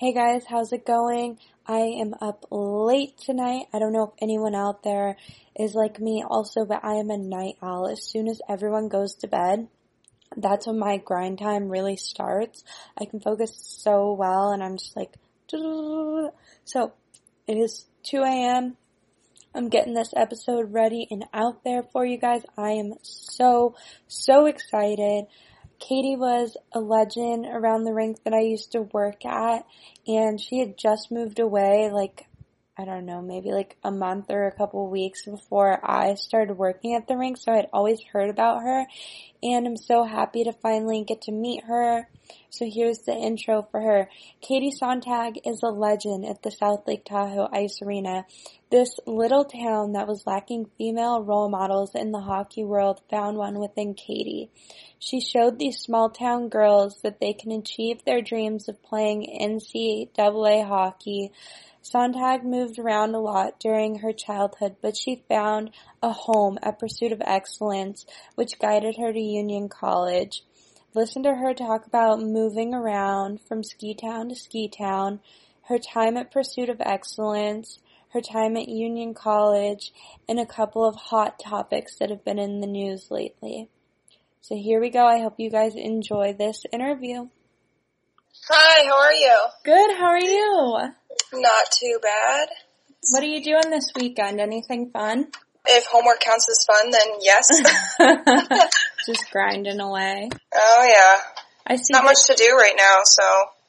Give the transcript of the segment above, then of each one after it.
Hey guys, how's it going? I am up late tonight. I don't know if anyone out there is like me also, but I am a night owl. As soon as everyone goes to bed, that's when my grind time really starts. I can focus so well and I'm just like, so it is 2 a.m. I'm getting this episode ready and out there for you guys. I am so, so excited. Katie was a legend around the rink that I used to work at and she had just moved away like I don't know, maybe like a month or a couple weeks before I started working at the rink, so I'd always heard about her, and I'm so happy to finally get to meet her. So here's the intro for her. Katie Sonntag is a legend at the South Lake Tahoe Ice Arena. This little town that was lacking female role models in the hockey world found one within Katie. She showed these small town girls that they can achieve their dreams of playing NCAA hockey Sonntag moved around a lot during her childhood, but she found a home at Pursuit of Excellence, which guided her to Union College. Listen to her talk about moving around from ski town to ski town, her time at Pursuit of Excellence, her time at Union College, and a couple of hot topics that have been in the news lately. So here we go. I hope you guys enjoy this interview. Hi, how are you? Good, how are you? Not too bad. What are you doing this weekend? Anything fun? If homework counts as fun, then yes. Just grinding away. Oh yeah. I see. Not that- much to do right now, so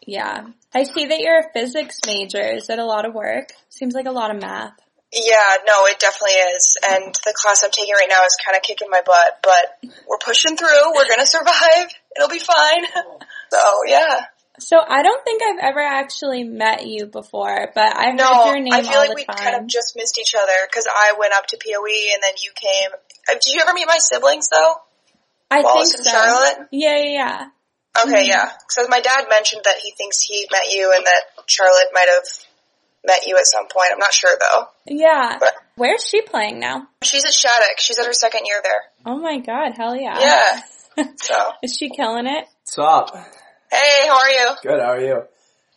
Yeah. I see that you're a physics major. Is that a lot of work? Seems like a lot of math. yeah, no, it definitely is. And the class I'm taking right now is kind of kicking my butt, but we're pushing through. We're gonna survive. It'll be fine. So yeah. So I don't think I've ever actually met you before, but I've No, heard your name I feel all like the we time. kind of just missed each other because I went up to POE and then you came. Uh, Did you ever meet my siblings though? I Wallace think and so. Charlotte? Yeah, yeah, yeah. Okay, Mhm. yeah. So my dad mentioned that he thinks he met you and that Charlotte might have met you at some point. I'm not sure though. Yeah. But- Where's she playing now? She's at Shattuck. She's at her second year there. Oh my god, hell yeah. Yeah. So, Is she killing it? What's up? Hey, how are you? Good, how are you?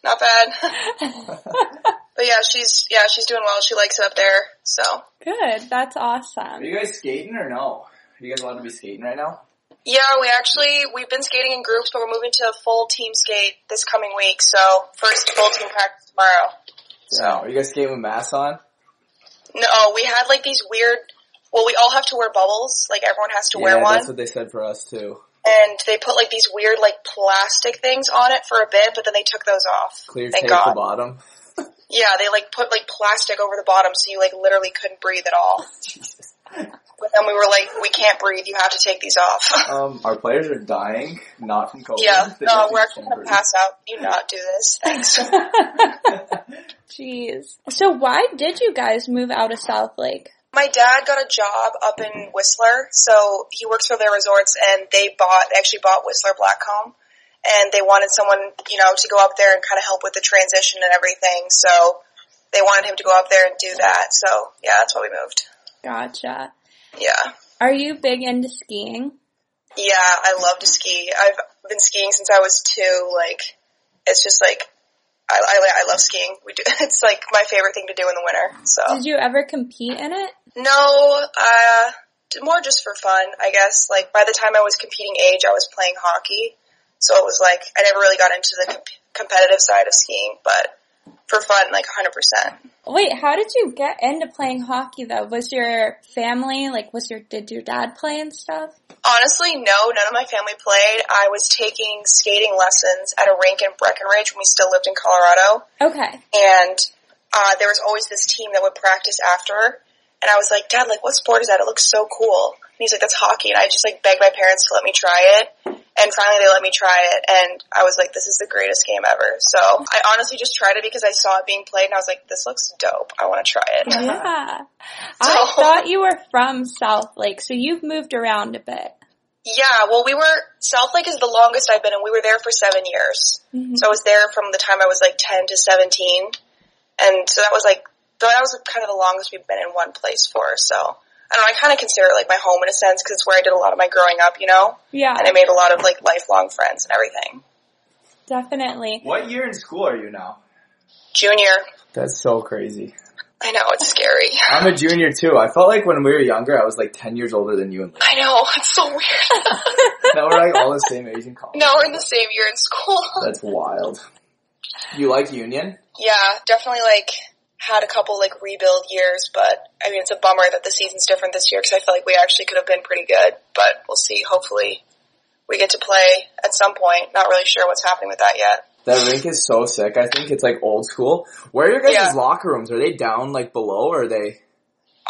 Not bad. but yeah, she's yeah, she's doing well. She likes it up there. So Good. That's awesome. Are you guys skating or no? Are you guys allowed to be skating right now? yeah, we actually we've been skating in groups, but we're moving to a full team skate this coming week. So first full team practice tomorrow. So, are you guys skating with masks on? No, we had like these weird. Well, we all have to wear bubbles. Like everyone has to wear one. that's what they said for us too. And they put like these weird like plastic things on it for a bit, but then they took those off. Clear Thank tape God. the bottom. Yeah, they like put like plastic over the bottom, so you like literally couldn't breathe at all. But then we were like, we can't breathe. You have to take these off. Um, our players are dying, not from COVID. yeah, They no, we're actually gonna pass out. You not do this. Thanks. Jeez. So why did you guys move out of South Lake? My dad got a job up in Whistler, so he works for their resorts, and they bought they actually bought Whistler Blackcomb, and they wanted someone you know to go up there and kind of help with the transition and everything. So they wanted him to go up there and do that. So yeah, that's why we moved. Gotcha. Yeah, Are you big into skiing? yeah, I love to ski. I've been skiing since I was two. Like, it's just like I I, I love skiing. We do. It's like my favorite thing to do in the winter. So. Did you ever compete in it? No, uh, more just for fun, I guess. Like by the time I was competing age, I was playing hockey, so it was like I never really got into the comp- competitive side of skiing, but for fun, like 100%. Wait, how did you get into playing hockey though? Was your family like was your did your dad play and stuff? Honestly, no, none of my family played. I was taking skating lessons at a rink in Breckenridge when we still lived in Colorado, Okay. and uh, there was always this team that would practice after. And I was like, Dad, like, what sport is that? It looks so cool. And he's like, that's hockey. And I just like begged my parents to let me try it. And finally they let me try it. And I was like, this is the greatest game ever. So I honestly just tried it because I saw it being played and I was like, this looks dope. I want to try it. Yeah. I thought you were from South Lake, so you've moved around a bit. Yeah, well we were, South Lake is the longest I've been and we were there for seven years. Mhm. So I was there from the time I was like 10 to 17. And so that was like, that was kind of the longest we've been in one place for. So I don't know, I kind of consider it like my home in a sense because it's where I did a lot of my growing up, you know? Yeah. And I made a lot of like lifelong friends and everything. Definitely. What year in school are you now? Junior. That's so crazy. I know, it's scary. I'm a junior too. I felt like when we were younger, I was like 10 years older than you and Lee. I know, it's so weird. now we're like all the same age in college. now we're in the same year in school. That's wild. You like Union? Yeah, definitely like had a couple like rebuild years, but I mean it's a bummer that the season's different this year because I feel like we actually could have been pretty good, but we'll see. Hopefully we get to play at some point. Not really sure what's happening with that yet. That rink is so sick. I think it's like old school. Where are your guys' Yeah. locker rooms? Are they down like below or are they?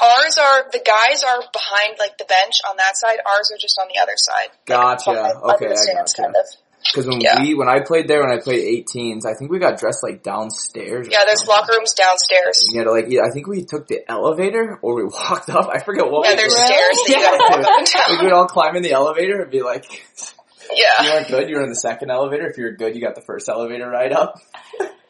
Ours are the guys are behind like the bench on that side. Ours are just on the other side. Gotcha. Under Okay, I gotcha. kind of. Because when Yeah. we when I played there when I played 18s, I think we got dressed like downstairs. Yeah, there's something. locker rooms downstairs. You had to like yeah, I think we took the elevator or we walked up. I forget what. Yeah, we there's did. Really? stairs that you gotta walk Like we'd all climb in the elevator and be like, if you Yeah, weren't good, you were in the second elevator. If you were good, you got the first elevator ride up.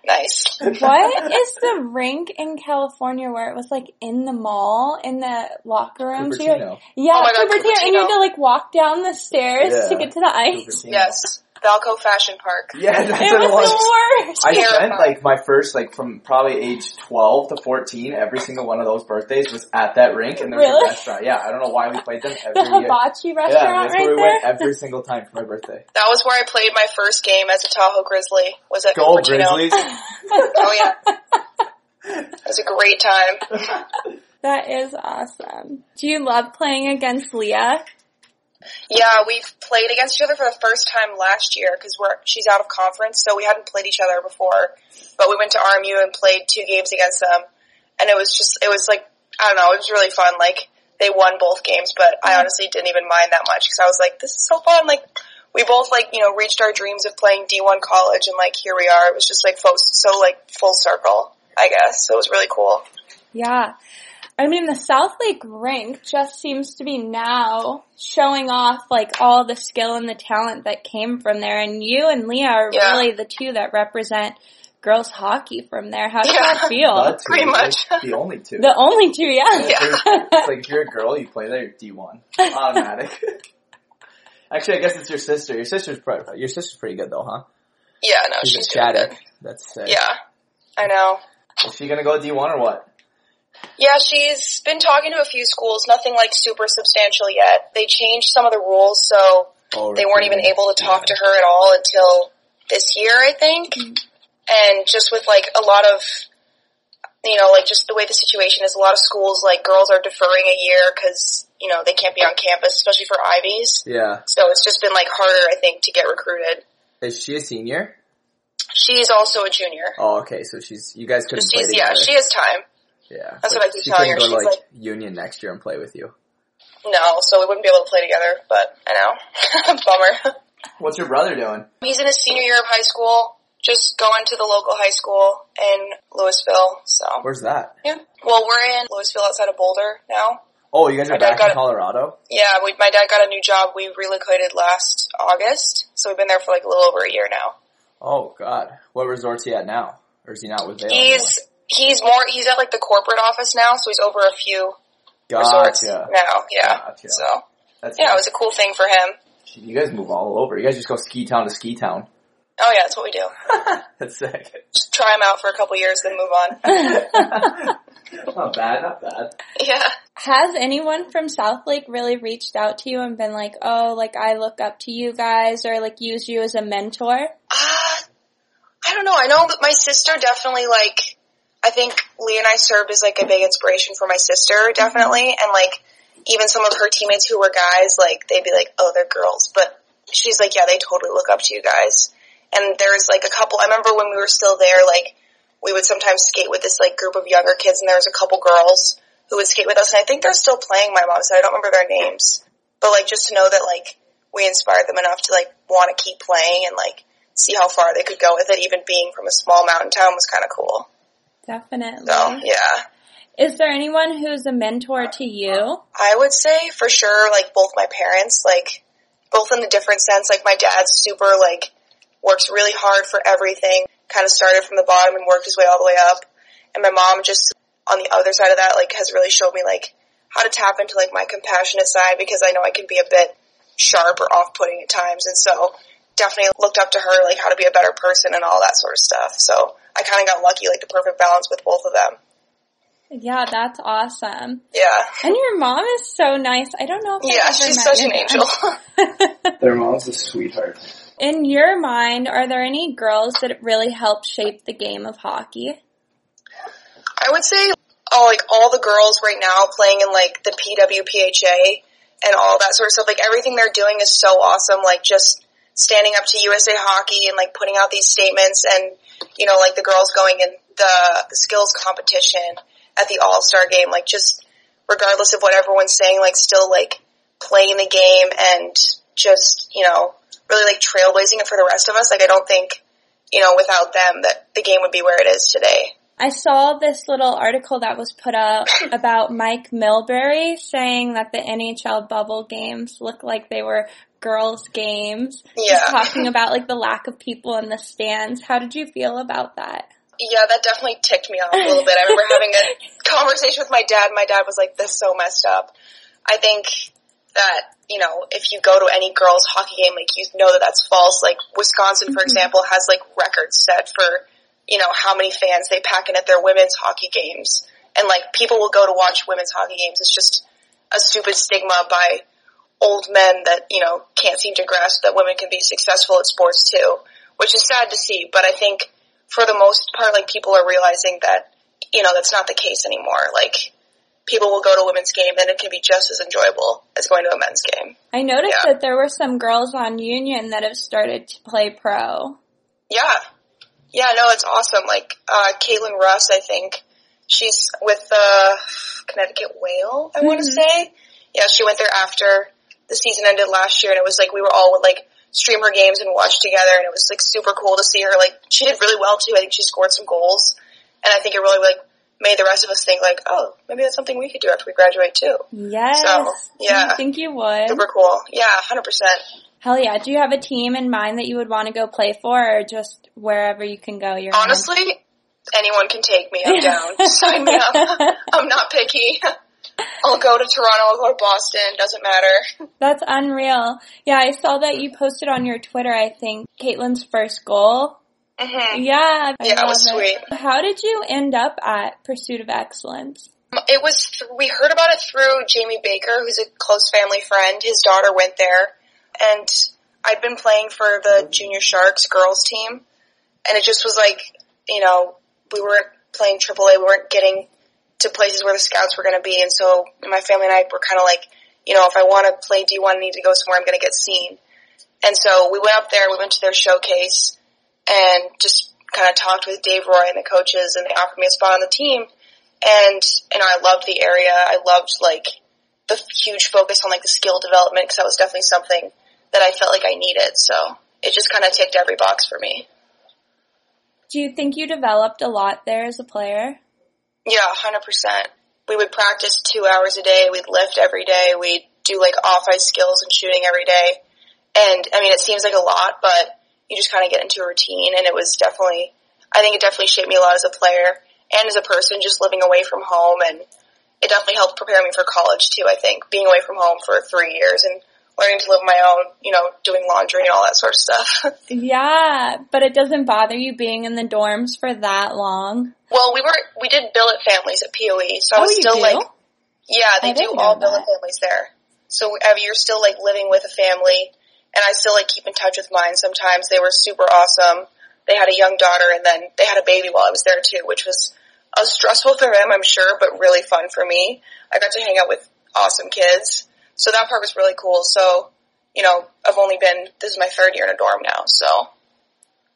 nice. What is the rink in California where it was like in the mall in the locker rooms? You- Cupertino. Yeah, Oh my God, Cupertino, and you had to like walk down the stairs Yeah. to get to the ice. Cupertino. Yes, Vallco Fashion Park. Yeah, that's It what it was the worst. I spent like my first like from probably age twelve to fourteen. Every single one of those birthdays was at that rink, and there was Really? a restaurant. Yeah, I don't know why we played them the every year. hibachi Yeah, restaurant that's where right we went every single time for my birthday. That was where I played my first game as a Tahoe Grizzly. Was at Go Cupertino. Grizzlies! Oh yeah, it was a great time. That is awesome. Do you love playing against Leah? Yeah, we've played against each other for the first time last year because we're she's out of conference, so we hadn't played each other before. But we went to RMU and played two games against them, and it was just it was like I don't know, it was really fun. Like they won both games, but I honestly didn't even mind that much because I was like, this is so fun. Like we both like you know reached our dreams of playing D1 college, and like here we are. It was just like fo- so like full circle, I guess. So it was really cool. Yeah. I mean, the South Lake rink just seems to be now showing off like all the skill and the talent that came from there. And you and Leah are Yeah. really the two that represent girls hockey from there. How does Yeah. that feel? The two, Pretty much. the only two. The only two, yeah. Yeah. it's like if you're a girl, you play there, you're D one, automatic. Actually, I guess it's your sister. Your sister's pre- your sister's pretty good though, huh? Yeah, no, She's she's a doing Shattuck. good. That's sick. Yeah, I know. Is she gonna go D one or what? Yeah, she's been talking to a few schools, nothing like super substantial yet. They changed some of the rules, so Oh, they weren't even able to talk to her at all until this year, I think. Mm-hmm. And just with like a lot of, you know, like just the way the situation is, a lot of schools, like girls are deferring a year because, you know, they can't be on campus, especially for Ivies. Yeah. So it's just been like harder, I think, to get recruited. Is she a senior? She's also a junior. Oh, okay. So she's you guys couldn't play She's, together. yeah, she has time. Yeah. that's But what I keep telling her. Go to, She's like, Union next year and play with you. No, so we wouldn't be able to play together, but I know. Bummer. What's your brother doing? He's in his senior year of high school, just going to the local high school in Louisville, so. Where's that? Yeah. Well, we're in Louisville outside of Boulder now. Oh, you guys are My back in it. Colorado. Yeah, we, my dad got a new job. We relocated last August, so we've been there for like a little over a year now. Oh God, what resort's he at now? Or is he not with Vail? He's, he's more, he's at like the corporate office now, so he's over a few anymore? resorts now, yeah. Gotcha. So, That's yeah, it was a cool thing for him. You guys move all over. You guys just go ski town to ski town. Oh yeah, that's what we do. That's sick. Just try them out for a couple years, then move on. not bad, not bad. Yeah. Has anyone from South Lake really reached out to you and been like, oh, like I look up to you guys or like used you as a mentor? Uh, I don't know. I know that my sister definitely like. I think Lee and I served as like a big inspiration for my sister, definitely, mm-hmm. and like even some of her teammates who were guys, like they'd be like, "Oh, they're girls," but she's like, "Yeah, they totally look up to you guys." And there's like a couple. I remember when we were still there, like we would sometimes skate with this like group of younger kids, and there was a couple girls who would skate with us, and I think they're still playing. My mom said I don't remember their names, but like just to know that like we inspired them enough to like want to keep playing and like see how far they could go with it, even being from a small mountain town was kind of cool. Definitely. So yeah, Is there anyone who's a mentor to you? I would say for sure, like both my parents, like both in a different sense. Like my dad's super like works really hard for everything. Kind of started from the bottom and worked his way all the way up. And my mom just on the other side of that, like has really showed me like how to tap into like my compassionate side because I know I can be a bit sharp or off-putting at times. And so definitely looked up to her, like how to be a better person and all that sort of stuff. So I kind of got lucky, like the perfect balance with both of them. Yeah, that's awesome. Yeah. And your mom is so nice. I don't know if I've Yeah, ever she's met such an angel. Their mom's a sweetheart. In your mind, are there any girls that really helped shape the game of hockey? I would say, oh, like all the girls right now playing in like the PWHPA and all that sort of stuff. Like everything they're doing is so awesome. Like just standing up to USA Hockey and like putting out these statements and, you know, like the girls going in the, the skills competition at the All Star game. Like just regardless of what everyone's saying, like still like playing the game and just, you know, really like trailblazing it for the rest of us. Like I don't think, you know, without them that the game would be where it is today. I saw this little article that was put up about Mike Milbury saying that the NHL bubble games look like they were girls' games. Yeah. Just talking about like the lack of people in the stands. How did you feel about that? Yeah, that definitely ticked me off a little bit. I remember having a conversation with my dad. My dad was like, "This is so messed up." I think that you know, if you go to any girls' hockey game, like you know that that's false. Like Wisconsin, for mm-hmm. example, has like records set for you know how many fans they pack in at their women's hockey games, and like people will go to watch women's hockey games. It's just a stupid stigma by old men that you know can't seem to grasp that women can be successful at sports too, which is sad to see. But I think for the most part, like people are realizing that you know that's not the case anymore. Like people will go to a women's game and it can be just as enjoyable as going to a men's game. I noticed Yeah. that there were some girls on Union that have started to play pro. Yeah. Yeah, no, it's awesome. Like, uh, Caitlin Russ, I think, she's with the Connecticut Whale, I want to say. Yeah, she went there after the season ended last year and it was like we were all would like stream her games and watch together and it was like super cool to see her. Like, she did really well too. I think she scored some goals and I think it really like made the rest of us think like, oh, maybe that's something we could do after we graduate too. Yes. So, yeah. I think you would. Super cool. Yeah, 100%. Hell yeah. Do you have a team in mind that you would want to go play for or just wherever you can go? You're? Honestly, anyone can take me. I'm down. Sign me up. I'm not picky. I'll go to Toronto. I'll go to Boston. Doesn't matter. That's unreal. Yeah, I saw that you posted on your Twitter, I think, Caitlin's first goal. hmm Yeah. I Yeah, it was love sweet. How did you end up at Pursuit of Excellence? It was. We heard about it through Jamie Baker, who's a close family friend. His daughter went there, and I'd been playing for the Junior Sharks girls team, and it just was like, you know, we weren't playing AAA. We weren't getting to places where the scouts were going to be, and so my family and I were kind of like, you know, if I want to play D1, I need to go somewhere I'm going to get seen. And so we went up there. We went to their showcase, and just kind of talked with Dave Roy and the coaches, and they offered me a spot on the team. And know, I loved the area. I loved like the huge focus on like the skill development because that was definitely something that I felt like I needed. So it just kind of ticked every box for me. Do you think you developed a lot there as a player? Yeah, hundred percent. We would practice two hours a day. We'd lift every day. We'd do like off ice skills and shooting every day. And I mean, it seems like a lot, but you just kind of get into a routine. And it was definitely, I think it definitely shaped me a lot as a player and as a person, just living away from home. And it definitely helped prepare me for college too. I think being away from home for three years and learning to live on my own, you know, doing laundry and all that sort of stuff. Yeah, but it doesn't bother you being in the dorms for that long. well, we were we did billet families at POE, so I Oh, was you still do? like Yeah, they I do all billet that. families there. So you're still like living with a family, and I still like keep in touch with mine. Sometimes they were super awesome. They had a young daughter, and then they had a baby while I was there too, which was uh, stressful for them, I'm sure, but really fun for me. I got to hang out with awesome kids, so that part was really cool. So, you know, I've only been this is my third year in a dorm now, so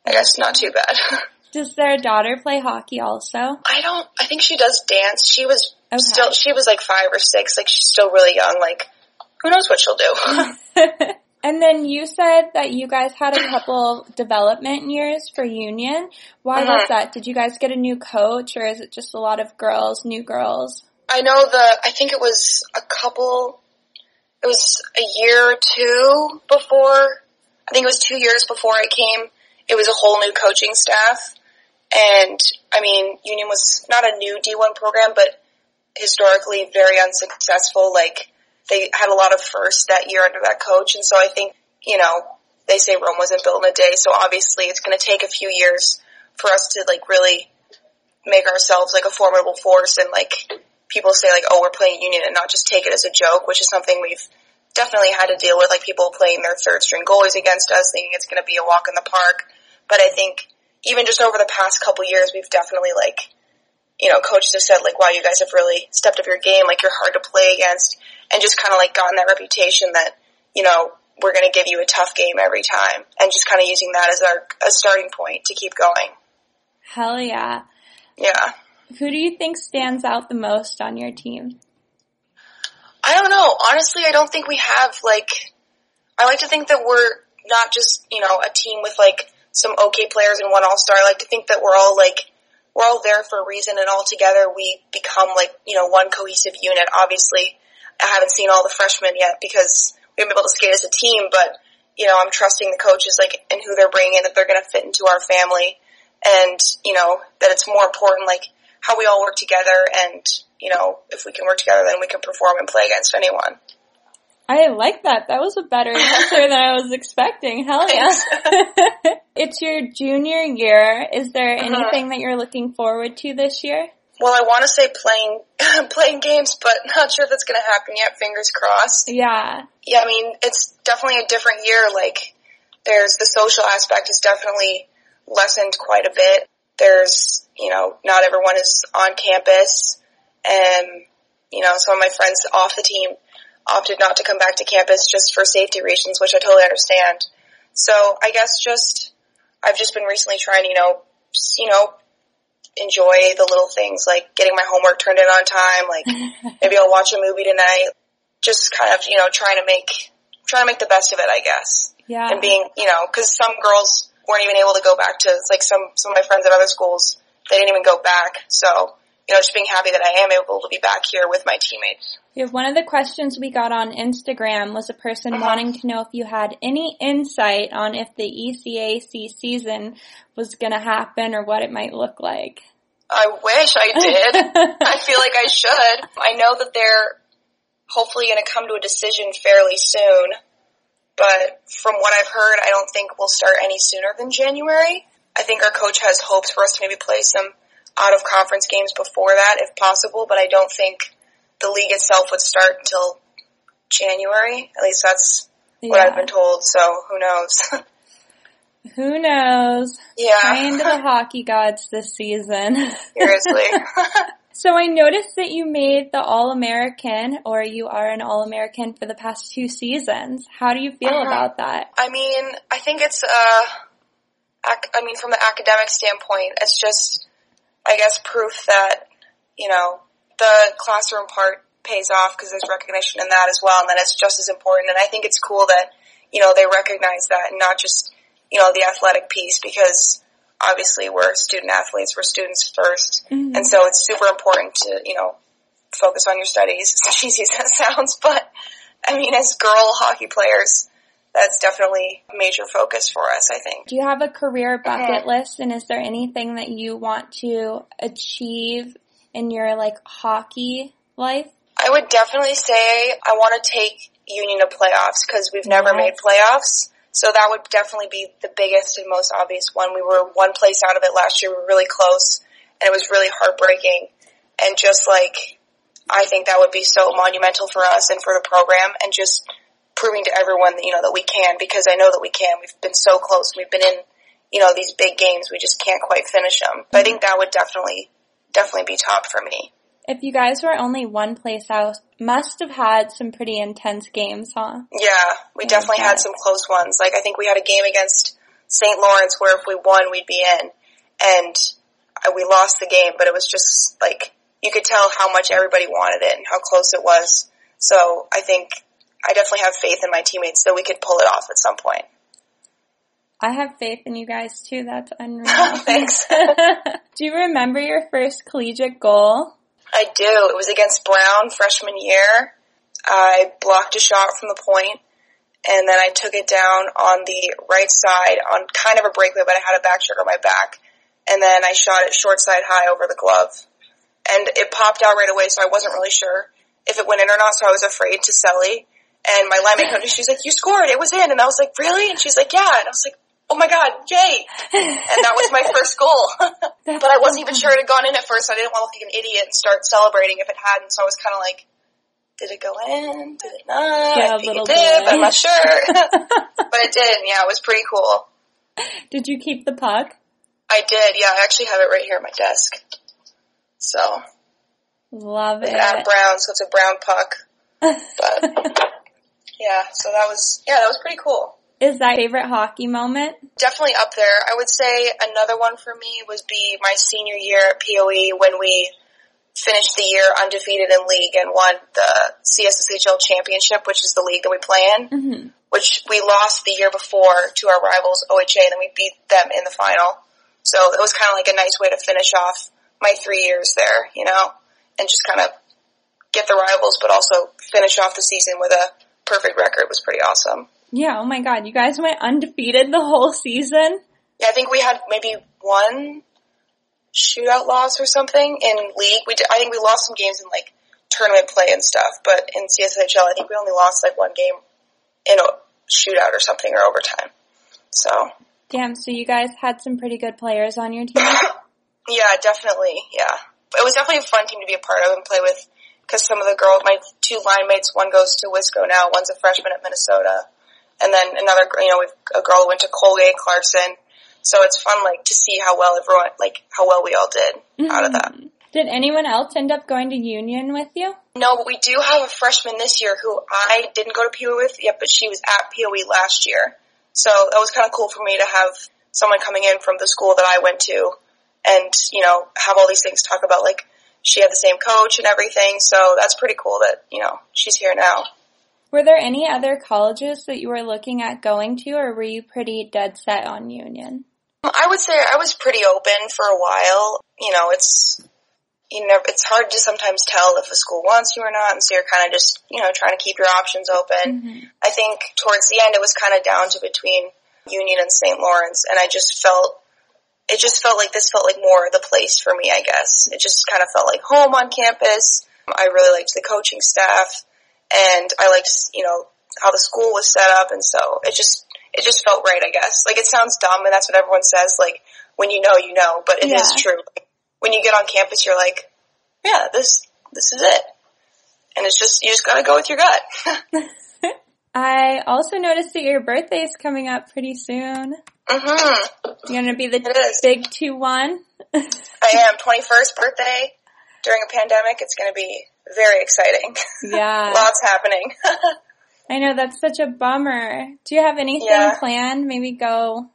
I guess not too bad. Does their daughter play hockey also? I don't. I think she does dance. She was Okay. still. She was like five or six. Like she's still really young. Like who knows what she'll do? and then you said that you guys had a couple development years for Union. Why was Mhm. that? Did you guys get a new coach or is it just a lot of girls, new girls? I know the. I think it was a couple. It was a year or two before. I think it was two years before I came. It was a whole new coaching staff, and I mean, Union was not a new D1 program, but historically very unsuccessful. Like they had a lot of firsts that year under that coach, and so I think you know they say Rome wasn't built in a day, so obviously it's going to take a few years for us to like really make ourselves like a formidable force and like people say like, oh, we're playing Union and not just take it as a joke, which is something we've definitely had to deal with, like people playing their third string goalies against us, thinking it's going to be a walk in the park. But I think even just over the past couple years, we've definitely like, you know, coaches have said like, wow, you guys have really stepped up your game, like you're hard to play against, and just kind of like gotten that reputation that, you know, we're going to give you a tough game every time, and just kind of using that as our a starting point to keep going. Hell yeah. Yeah. Who do you think stands out the most on your team? I don't know. Honestly, I don't think we have like. I like to think that we're not just you know a team with like some okay players and one all star. I like to think that we're all like we're all there for a reason, and all together we become like you know one cohesive unit. Obviously, I haven't seen all the freshmen yet because we haven't been able to skate as a team, but you know I'm trusting the coaches like and who they're bringing in that they're going to fit into our family, and you know that it's more important like how we all work together and you know, if we can work together, then we can perform and play against anyone. I like that. That was a better answer than I was expecting. Hell yeah. it's your junior year. Is there uh-huh. anything that you're looking forward to this year? Well, I want to say playing playing games, but not sure if it's going to happen yet. Fingers crossed. Yeah. Yeah, I mean, it's definitely a different year. Like, there's the social aspect is definitely lessened quite a bit. There's, you know, not everyone is on campus and you know some of my friends off the team opted not to come back to campus just for safety reasons, which I totally understand. So I guess just I've just been recently trying, to, you know, just, you know, enjoy the little things like getting my homework turned in on time. Like maybe I'll watch a movie tonight. Just kind of, you know, trying to make trying to make the best of it, I guess. Yeah. And being, you know, because some girls weren't even able to go back to like some some of my friends at other schools. They didn't even go back. So you know, just being happy that I am able to be back here with my teammates. Yeah, one of the questions we got on Instagram was a person uh-huh. wanting to know if you had any insight on if the ECAC season was going to happen or what it might look like. I wish I did. I feel like I should. I know that they're hopefully going to come to a decision fairly soon, but from what I've heard, I don't think we'll start any sooner than January. I think our coach has hopes for us to maybe play some out of conference games before that if possible, but I don't think the league itself would start until January. At least that's yeah. what I've been told, so who knows. who knows? Yeah. Praying to the hockey gods this season. Seriously. so I noticed that you made the All-American, or you are an All-American for the past two seasons. How do you feel uh-huh. about that? I mean, I think it's, uh, ac- I mean, from the academic standpoint, it's just, I guess proof that, you know, the classroom part pays off because there's recognition in that as well and that it's just as important. And I think it's cool that, you know, they recognize that and not just, you know, the athletic piece because obviously we're student athletes, we're students 1st mm-hmm. And so it's super important to, you know, focus on your studies, as cheesy as that sounds, but I mean, as girl hockey players, that's definitely a major focus for us, I think. Do you have a career bucket mm-hmm. list and is there anything that you want to achieve in your like hockey life? I would definitely say I want to take Union to playoffs because we've never made playoffs. So that would definitely be the biggest and most obvious one. We were one place out of it last year. We were really close and it was really heartbreaking. And just like, I think that would be so monumental for us and for the program and just proving to everyone that, you know, that we can because I know that we can. We've been so close. We've been in, you know, these big games. We just can't quite finish them. But I mm-hmm. think that would definitely, definitely be top for me. If you guys were only one place out, must have had some pretty intense games, huh? Yeah, we oh definitely had some close ones. Like I think we had a game against St. Lawrence where if we won, we'd be in. And uh, we lost the game, but it was just like, you could tell how much everybody wanted it and how close it was. So I think I definitely have faith in my teammates that we could pull it off at some point. I have faith in you guys too. That's unreal. Thanks. do you remember your first collegiate goal? I do. It was against Brown freshman year. I blocked a shot from the point and then I took it down on the right side on kind of a breakaway, but I had a back check on my back. And then I shot it short side high over the glove. And it popped out right away, so I wasn't really sure if it went in or not, so I was afraid to celly And my lineman coach, she's like, you scored, it was in. And I was like, really? And she's like, yeah. And I was like, oh my god, yay! And that was my first goal. but I wasn't even sure it had gone in at first. I didn't want to look like an idiot and start celebrating if it hadn't. So I was kind of like, did it go in? Did it not? Yeah, I think it did, but I'm not sure. but it did. Yeah, it was pretty cool. Did you keep the puck? I did. Yeah, I actually have it right here at my desk. So love it. At brown, so it's a brown puck. But yeah, so that was yeah, that was pretty cool. Is that favorite hockey moment? Definitely up there. I would say another one for me was be my senior year at POE when we finished the year undefeated in league and won the CSSHL championship, which is the league that we play in. Mm-hmm. Which we lost the year before to our rivals OHA, and then we beat them in the final. So it was kind of like a nice way to finish off my three years there, you know, and just kind of get the rivals, but also finish off the season with a perfect record was pretty awesome. Yeah. Oh my God, you guys went undefeated the whole season. Yeah, I think we had maybe one shootout loss or something in league. We did, I think we lost some games in like tournament play and stuff, but in CSSHL, I think we only lost like one game in a shootout or something or overtime. So. Damn, so you guys had some pretty good players on your team? yeah, definitely, yeah. It was definitely a fun team to be a part of and play with because some of the girls, my two line mates, one goes to Wisco now, one's a freshman at Minnesota. And then another, you know, we've a girl who went to Colgate Clarkson so it's fun, like, to see how well everyone, like, how well we all did mm-hmm. out of that. Mm-hmm. Did anyone else end up going to Union with you? No, but we do have a freshman this year who I didn't go to POE with yet, but she was at POE last year. So that was kind of cool for me to have someone coming in from the school that I went to and, you know, have all these things talk about, like, she had the same coach and everything. So that's pretty cool that, you know, she's here now. Were there any other colleges that you were looking at going to, or were you pretty dead set on Union? I would say I was pretty open for a while. You know, it's you know, it's hard to sometimes tell if a school wants you or not, and so you're kind of just, you know, trying to keep your options open. Mm-hmm. I think towards the end it was kind of down to between Union and St. Lawrence, and I just felt, it just felt like this felt like more the place for me, I guess. It just kind of felt like home on campus. I really liked the coaching staff, and I liked, you know, how the school was set up, and so it just, it just felt right, I guess. Like it sounds dumb and that's what everyone says, like when you know, you know, but it yeah. is true. Like, when you get on campus, you're like, yeah, this, this is it. And it's just, you just gotta go with your gut. I also noticed that your birthday is coming up pretty soon. Mm-hmm. You're gonna be the big 2-1? I am. 21st birthday during a pandemic. It's gonna be very exciting. Yeah. Lots happening. I know that's such a bummer. Do you have anything yeah. planned? Maybe go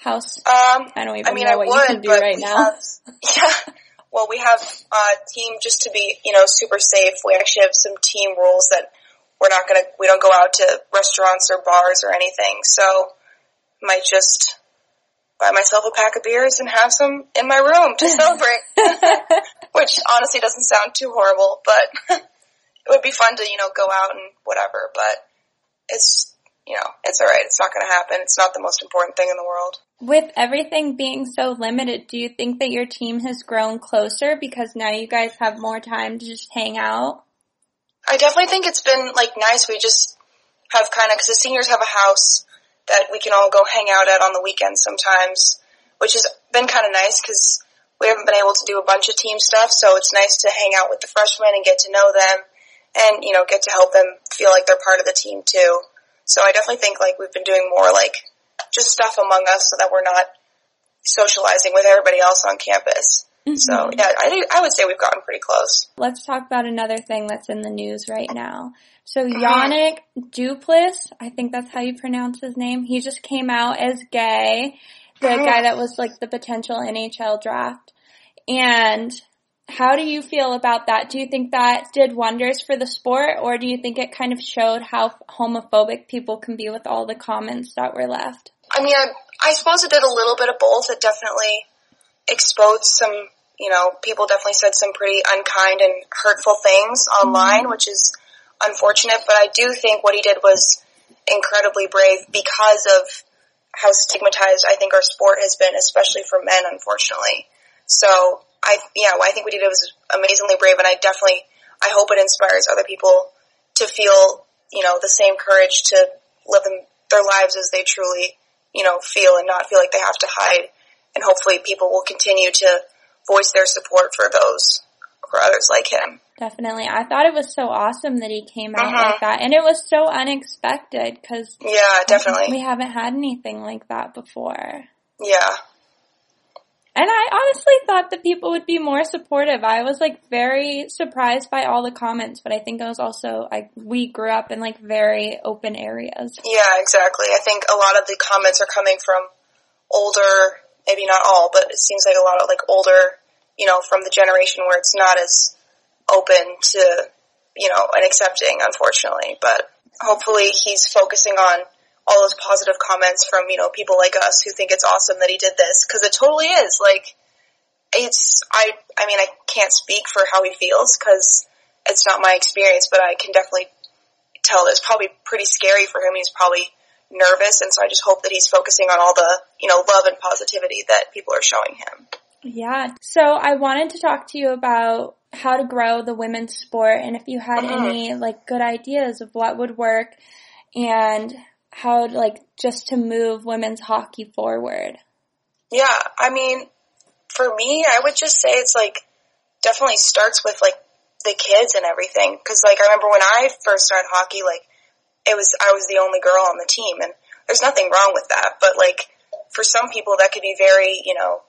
house. Um, I don't even I mean, know what would, you can do right now. Have, yeah. Well, we have a team just to be, you know, super safe. We actually have some team rules that we're not gonna, we don't go out to restaurants or bars or anything. So, might just buy myself a pack of beers and have some in my room to celebrate. Which honestly doesn't sound too horrible, but it would be fun to, you know, go out and whatever, but it's, you know, it's alright. It's not going to happen. It's not the most important thing in the world. With everything being so limited, do you think that your team has grown closer because now you guys have more time to just hang out? I definitely think it's been like nice. We just have kind of, cause the seniors have a house that we can all go hang out at on the weekends sometimes, which has been kind of nice because we haven't been able to do a bunch of team stuff. So it's nice to hang out with the freshmen and get to know them and, you know, get to help them feel like they're part of the team too. So I definitely think like we've been doing more like just stuff among us so that we're not socializing with everybody else on campus. Mm-hmm. So yeah, I think I would say we've gotten pretty close. Let's talk about another thing that's in the news right now. So. Yanic Duplessis, I think that's how you pronounce his name. He just came out as gay, the mm-hmm. guy that was like the potential NHL draft. And how do you feel about that? Do you think that did wonders for the sport, or do you think it kind of showed how homophobic people can be with all the comments that were left? I mean, I, I suppose it did a little bit of both. It definitely exposed some, you know, people definitely said some pretty unkind and hurtful things online, mm-hmm. which is unfortunate. But I do think what he did was incredibly brave because of how stigmatized I think our sport has been, especially for men, unfortunately. So I yeah, I think what he did was amazingly brave, and I definitely I hope it inspires other people to feel you know, the same courage to live their lives as they truly, you know, feel and not feel like they have to hide. And hopefully people will continue to voice their support for those, for others like him. Definitely. I thought it was so awesome that he came out Mhm. like that. And it was so unexpected because Yeah, definitely. we haven't had anything like that before. Yeah. And I honestly thought that people would be more supportive. I was like very surprised by all the comments, but I think I was also like we grew up in like very open areas. Yeah, exactly. I think a lot of the comments are coming from older, maybe not all, but it seems like a lot of like older, you know, from the generation where it's not as open to, you know, and accepting, unfortunately. But hopefully he's focusing on all those positive comments from, you know, people like us who think it's awesome that he did this. Cause it totally is. Like, it's, I, I mean, I can't speak for how he feels cause it's not my experience, but I can definitely tell it's probably pretty scary for him. He's probably nervous, and so I just hope that he's focusing on all the you know love and positivity that people are showing him. Yeah. So I wanted to talk to you about how to grow the women's sport and if you had Mhm. any like good ideas of what would work and how like just to move women's hockey forward. Yeah, I mean, for me, I would just say it's like definitely starts with like the kids and everything. Cause like I remember when I first started hockey, like it was, I was the only girl on the team and there's nothing wrong with that. But like for some people that could be very, you know,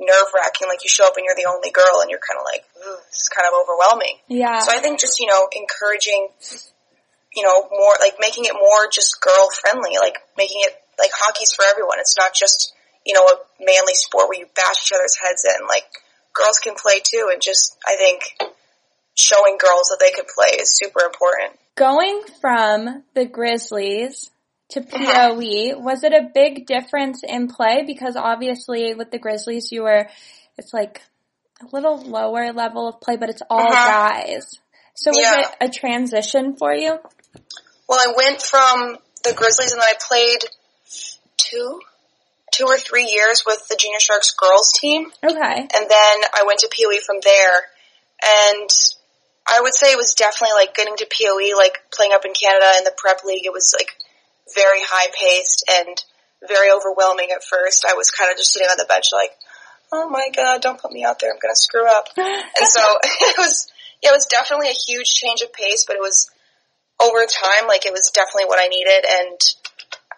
nerve wracking. Like you show up and you're the only girl and you're kind of like, Ooh, this is kind of overwhelming. Yeah. So I think just, you know, encouraging, you know, more, like making it more just girl friendly, like making it, like hockey's for everyone. It's not just, you know, a manly sport where you bash each other's heads in. Like, girls can play too, and just, I think, showing girls that they can play is super important. Going from the Grizzlies to. POE, was it a big difference in play? Because obviously with the Grizzlies you were, it's like a little lower level of play, but it's all Uh-huh. guys. So was Yeah. it a transition for you? Well, I went from the Grizzlies and then I played two, two or three years with the Junior Sharks girls team. Okay. and then I went to POE from there. And I would say it was definitely like getting to POE, like playing up in Canada in the prep league. It was like very high paced and very overwhelming at first. I was kind of just sitting on the bench like, oh my god, don't put me out there. I'm gonna screw up. And so it was, yeah, it was definitely a huge change of pace, but it was over time, like it was definitely what I needed and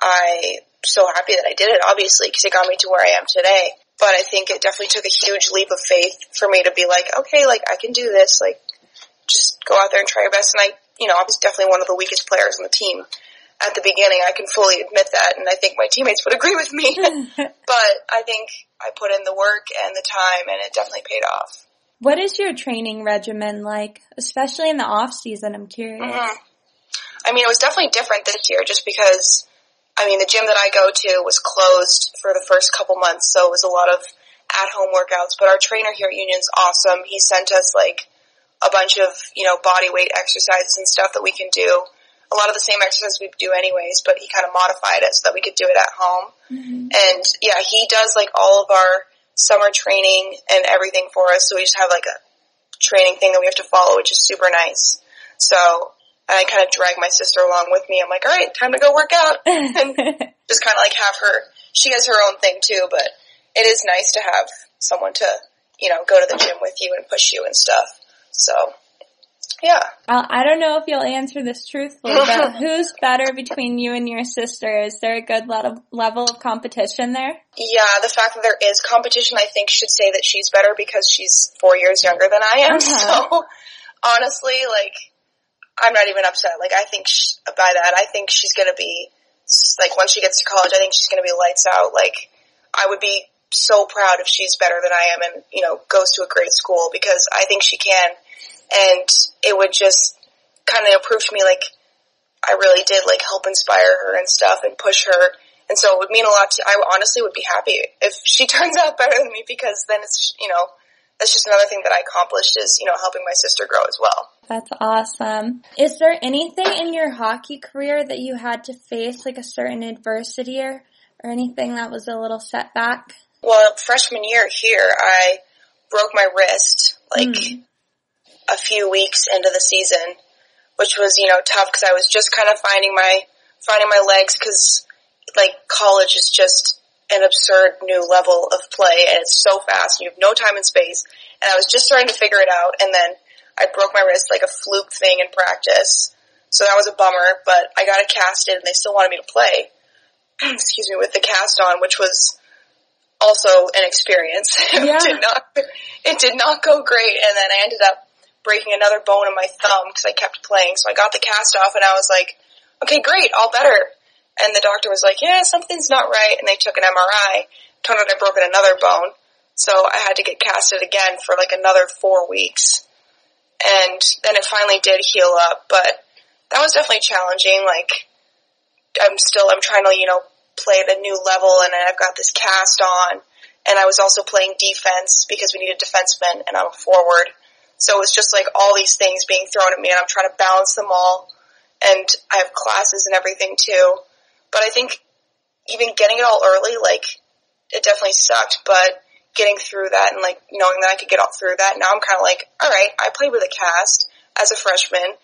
I so happy that I did it, obviously, because it got me to where I am today. But I think it definitely took a huge leap of faith for me to be like, okay, like I can do this, like go out there and try your best. And I, you know, I was definitely one of the weakest players on the team at the beginning. I can fully admit that, and I think my teammates would agree with me. but I think I put in the work and the time, and it definitely paid off. what is your training regimen like, especially in the off season? I'm curious. Mhm. I mean, it was definitely different this year just because, I mean, the gym that I go to was closed for the first couple months, so it was a lot of at home workouts. But our trainer here at Union's awesome. He sent us like a bunch of, you know, body weight exercises and stuff that we can do. A lot of the same exercises we do anyways, but he kind of modified it so that we could do it at home. Mhm. And yeah, he does like all of our summer training and everything for us. So we just have like a training thing that we have to follow, which is super nice. So I kind of drag my sister along with me. I'm like, all right, time to go work out. and just kind of like have her, she has her own thing too, but it is nice to have someone to, you know, go to the gym with you and push you and stuff. So yeah. I'll, I don't know if you'll answer this truthfully, but who's better between you and your sister? Is there a good level level of competition there? Yeah, the fact that there is competition, I think, should say that she's better because she's four years younger than I am. Uh-huh. So, honestly, like, I'm not even upset. Like, I think sh- by that, I think she's gonna be, like, once she gets to college, I think she's gonna be lights out. Like, I would be so proud if she's better than I am and, you know, goes to a great school because I think she can. And it would just kind of prove to me, like, I really did, like, help inspire her and stuff and push her. And so it would mean a lot to, I honestly would be happy if she turns out better than me because then it's, you know, that's just another thing that I accomplished is, you know, helping my sister grow as well. That's awesome. Is there anything in your hockey career that you had to face, like a certain adversity or, or anything that was a little setback? Well, freshman year here, I broke my wrist like Mm. A few weeks into the season which was you know tough because I was just kind of finding my finding my legs because like college is just an absurd new level of play and it's so fast. and You have no time and space, and I was just starting to figure it out, and then I broke my wrist like a fluke thing in practice. So that was a bummer, but I got it casted and they still wanted me to play. Excuse me, with the cast on, which was also an experience. Yeah. it did not, it did not go great, and then I ended up breaking another bone in my thumb because I kept playing. So I got the cast off, and I was like, "Okay, great, all better." And the doctor was like, "Yeah, something's not right," and they took an MRI. Turned out I'd broken another bone, so I had to get casted again for like another four weeks, and then it finally did heal up. But that was definitely challenging. Like, I'm still, I'm trying to, you know, play the new level and I've got this cast on and I was also playing defense because we needed defensemen and I'm a forward. So it was just like all these things being thrown at me and I'm trying to balance them all and I have classes and everything too. But I think even getting it all early, like, it definitely sucked, but getting through that and like knowing that I could get all through that, now I'm kind of like, alright, I played with a cast as a freshman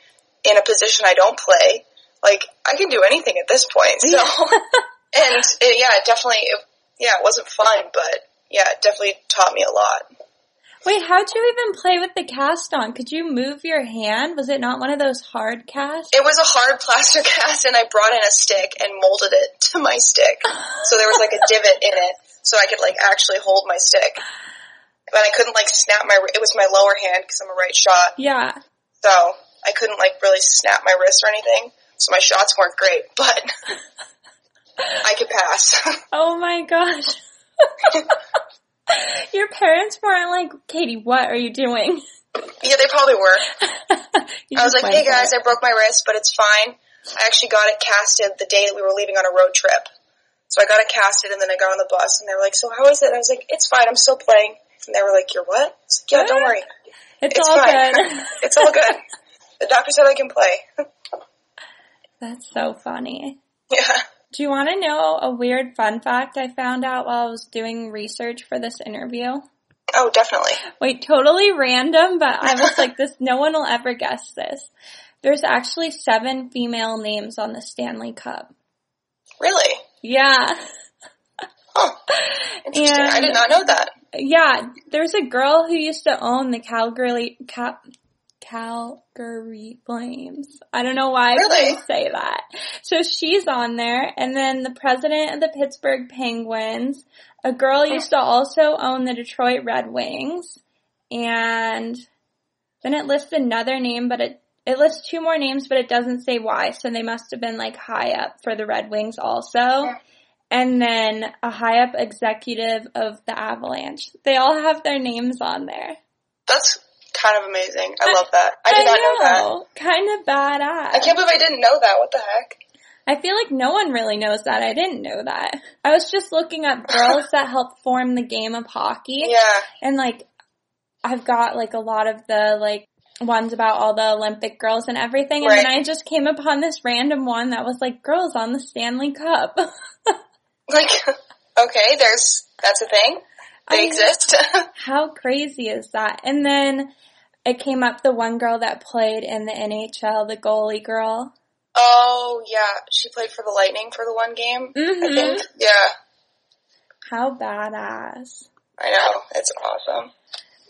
in a position I don't play. Like, I can do anything at this point, so. and it, yeah, it definitely, it, yeah, it wasn't fun, but yeah, it definitely taught me a lot. Wait, how'd you even play with the cast on? Could you move your hand? Was it not one of those hard casts? It was a hard plaster cast and I brought in a stick and molded it to my stick. So there was like a divot in it so I could like actually hold my stick. But I couldn't like snap my, it was my lower hand because I'm a right shot. Yeah. So I couldn't like really snap my wrist or anything. So my shots weren't great, but I could pass. Oh my gosh. Your parents weren't like, Katie, what are you doing? yeah, they probably were. I was like, hey guys. I broke my wrist, but it's fine. I actually got it casted the day that we were leaving on a road trip. So I got it casted and then I got on the bus and they were like, so how is it? And I was like, it's fine, I'm still playing. And they were like, you're what? I was like, yeah, don't worry. It's, It's all fine. good. It's all good. The doctor said I can play. That's so funny. yeah. Do you want to know a weird fun fact I found out while I was doing research for this interview? Oh, definitely. Wait, totally random, but I was like, this, no one will ever guess this. There's actually seven female names on the Stanley Cup. Really? Yeah. Huh. Interesting. I did not know that. Yeah, there's a girl who used to own the Calgary, Cal, Calgary Flames. I don't know why Really? say that. So she's on there, and then the president of the Pittsburgh Penguins, a girl used to also own the Detroit Red Wings, and then it lists another name, but it it lists two more names, but it doesn't say why. So they must have been like high up for the Red Wings also. And then a high up executive of the Avalanche. They all have their names on there. That's kind of amazing. I love that. I did not know that. Kind of badass. I can't believe I didn't know that. What the heck? I feel like no one really knows that. I didn't know that. I was just looking up girls that helped form the game of hockey. Yeah. And like, I've got like a lot of the like ones about all the Olympic girls and everything. And then I just came upon this random one that was like girls on the Stanley Cup. Like, okay, there's, that's a thing. They I- exist. How crazy is that? And then it came up the one girl that played in the NHL, the goalie girl. oh, yeah. She played for the Lightning for the one game, I Mm-hmm. think. Yeah. How badass. I know. It's awesome.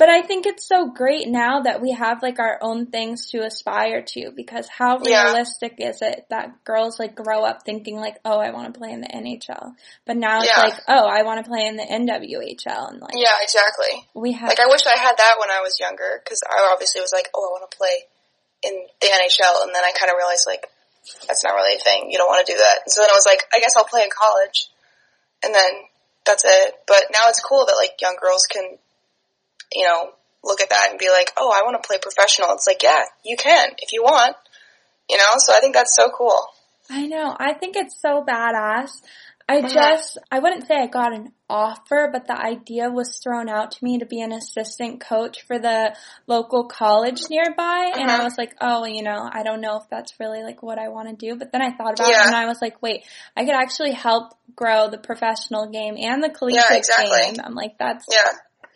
But I think it's so great now that we have like our own things to aspire to because how Yeah. realistic is it that girls like grow up thinking like, oh, I want to play in the NHL. But now it's Yeah. like, oh, I want to play in the NWHL and like Yeah, exactly. we have Like, I wish I had that when I was younger, because I obviously was like, oh, I want to play in the NHL, and then I kind of realized, like, that's not really a thing. You don't want to do that. And so then I was like, I guess I'll play in college. And then that's it. But now it's cool that, like, young girls can, you know, look at that and be like, oh, I want to play professional. It's like, yeah, you can, if you want. You know, so I think that's so cool. I know. I think it's so badass. I Mhm. just, I wouldn't say I got an offer, but the idea was thrown out to me to be an assistant coach for the local college nearby. And I Mhm. was like, oh, you know, I don't know if that's really like what I want to do. But then I thought about Yeah. it and I was like, wait, I could actually help grow the professional game and the collegiate exactly. game. I'm like, that's, Yeah,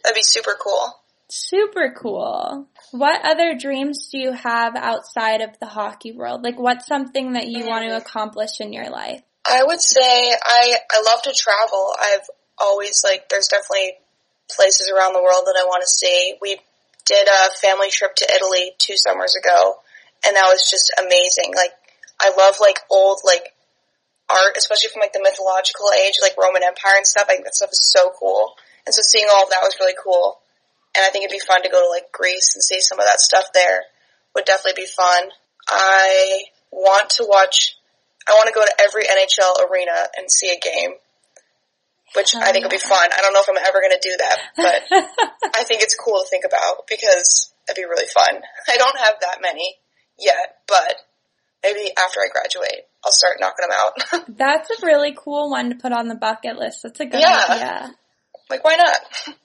that'd be super cool. Super cool. What other dreams do you have outside of the hockey world? Like what's something that you want to mm. accomplish in your life? I would say I I love to travel. I've always like there's definitely places around the world that I want to see. We did a family trip to Italy two summers ago and that was just amazing. Like I love like old like art, especially from like the mythological age, like Roman Empire and stuff. I think that stuff is so cool. And so seeing all of that was really cool. And I think it'd be fun to go to like Greece and see some of that stuff there. Would definitely be fun. I want to watch, I want to go to every NHL arena and see a game. Which I think would be fun. I don't know if I'm ever gonna do that, but I think it's cool to think about because it'd be really fun. I don't have that many yet, but maybe after I graduate, I'll start knocking them out. That's a really cool one to put on the bucket list. That's a good Yeah. idea. Like, why not?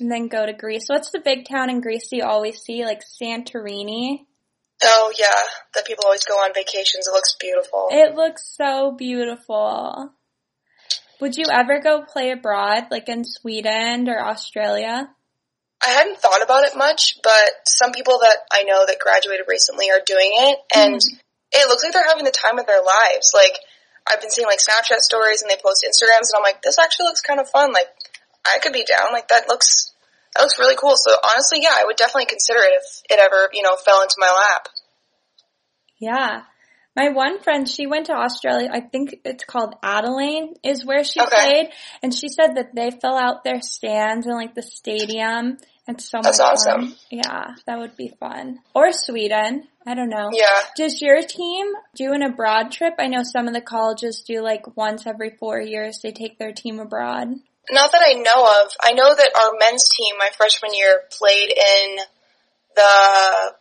And then go to Greece. What's the big town in Greece you always see? Like Santorini? Oh yeah, that people always go on vacations. It looks beautiful. It looks so beautiful. Would you ever go play abroad, like in Sweden or Australia? I hadn't thought about it much, but some people that I know that graduated recently are doing it, and mm. it looks like they're having the time of their lives. Like, I've been seeing like Snapchat stories and they post Instagrams, and I'm like, this actually looks kind of fun. Like, I could be down. Like, that looks, that looks really cool. So honestly, yeah, I would definitely consider it if it ever, you know, fell into my lap. Yeah. My one friend, she went to Australia, I think it's called Adelaide is where she Okay. played, and she said that they fill out their stands in like the stadium. It's so That's much awesome. fun. Yeah, that would be fun. Or Sweden. I don't know. Yeah. Does your team do an abroad trip? I know some of the colleges do like once every four years they take their team abroad. Not that I know of. I know that our men's team, my freshman year, played in the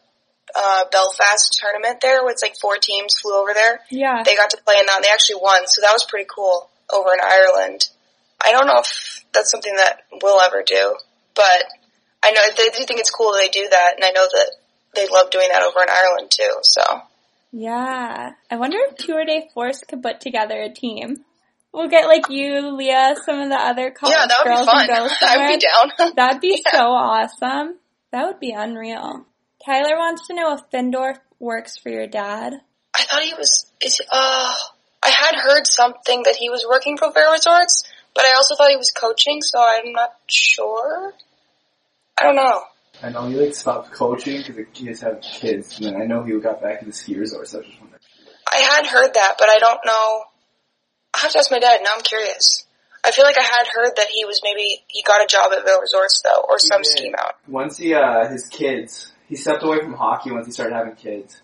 uh, Belfast tournament there, where it's like four teams flew over there. Yeah. They got to play in that, and they actually won, so that was pretty cool over in Ireland. I don't know if that's something that we'll ever do, but I know they do think it's cool that they do that, and I know that they love doing that over in Ireland too. So Yeah. I wonder if Tour de Force could put together a team. We'll get like you, Leah, some of the other college yeah, that would girls be fun. and go I would be down. That'd be Yeah. so awesome. That would be unreal. Tyler wants to know if Findorf works for your dad. I thought he was. Is uh, I had heard something that he was working for Vail Resorts, but I also thought he was coaching, so I'm not sure. I don't know. I know he like stopped coaching because the kids have kids, and then I know he got back in the ski resort. So I was just wondering. I had heard that, but I don't know. I have to ask my dad. Now I'm curious. I feel like I had heard that he was maybe he got a job at Vail Resorts though, or some did. scheme out. Once he uh his kids, he stepped away from hockey once he started having kids.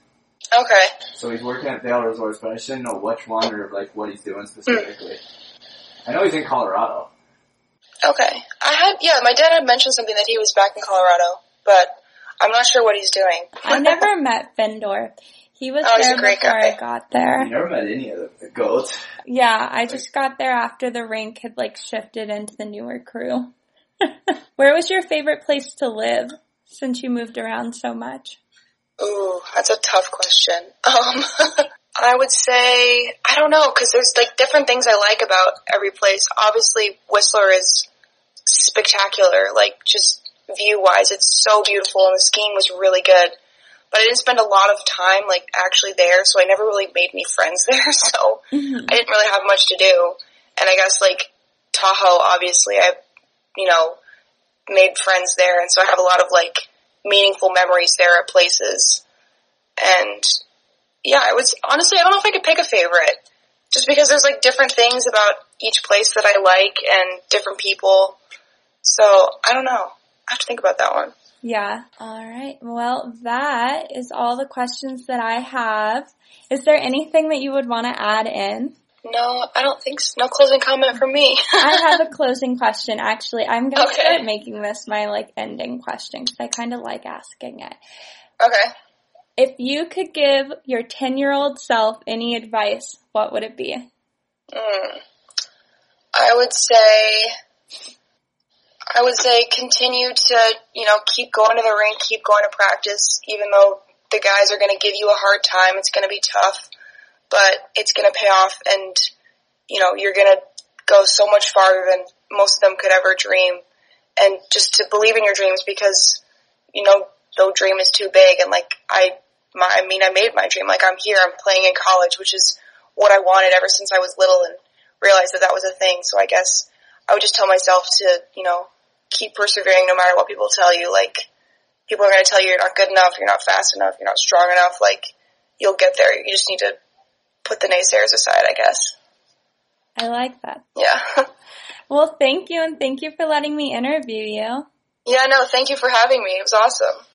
Okay. So he's working at Vail Resorts, but I just didn't know which one or like what he's doing specifically. I know he's in Colorado. Okay. I had yeah, my dad had mentioned something that he was back in Colorado, but I'm not sure what he's doing. I never met Findorf. He was Oh, he's there a great before guy. I got I there. never met any of the, the goats. Yeah, I just got there after the rink had like shifted into the newer crew. Where was your favorite place to live since you moved around so much? Ooh, that's a tough question. Um, I would say I don't know because there's like different things I like about every place. Obviously, Whistler is spectacular, like just view wise, it's so beautiful, and the skiing was really good. But I didn't spend a lot of time like actually there, so I never really made any friends there. So Mhm. I didn't really have much to do. And I guess like Tahoe, obviously, I, you know, made friends there, and so I have a lot of like meaningful memories there at places. And yeah, I was honestly, I don't know if I could pick a favorite, just because there's like different things about each place that I like and different people. So I don't know. I have to think about that one. Yeah. All right. Well, that is all the questions that I have. Is there anything that you would want to add in? No, I don't think so. No closing comment from me. I have a closing question. Actually, I'm going to Okay. start making this my like ending question because I kind of like asking it. okay. If you could give your 10 year old self any advice, what would it be? Mm. I would say, I would say continue to, you know, keep going to the rink, keep going to practice, even though the guys are going to give you a hard time. It's going to be tough, but it's going to pay off and, you know, you're going to go so much farther than most of them could ever dream. and just to believe in your dreams because, you know, no dream is too big and like I, my, I mean, I made my dream. Like I'm here, I'm playing in college, which is what I wanted ever since I was little and realized that that was a thing. So I guess I would just tell myself to, you know, keep persevering no matter what people tell you. Like, people are going to tell you you're not good enough, you're not fast enough, you're not strong enough. Like, you'll get there. You just need to put the naysayers aside, I guess. I like that. Yeah. Well, thank you and thank you for letting me interview you. yeah, no, thank you for having me. It was awesome.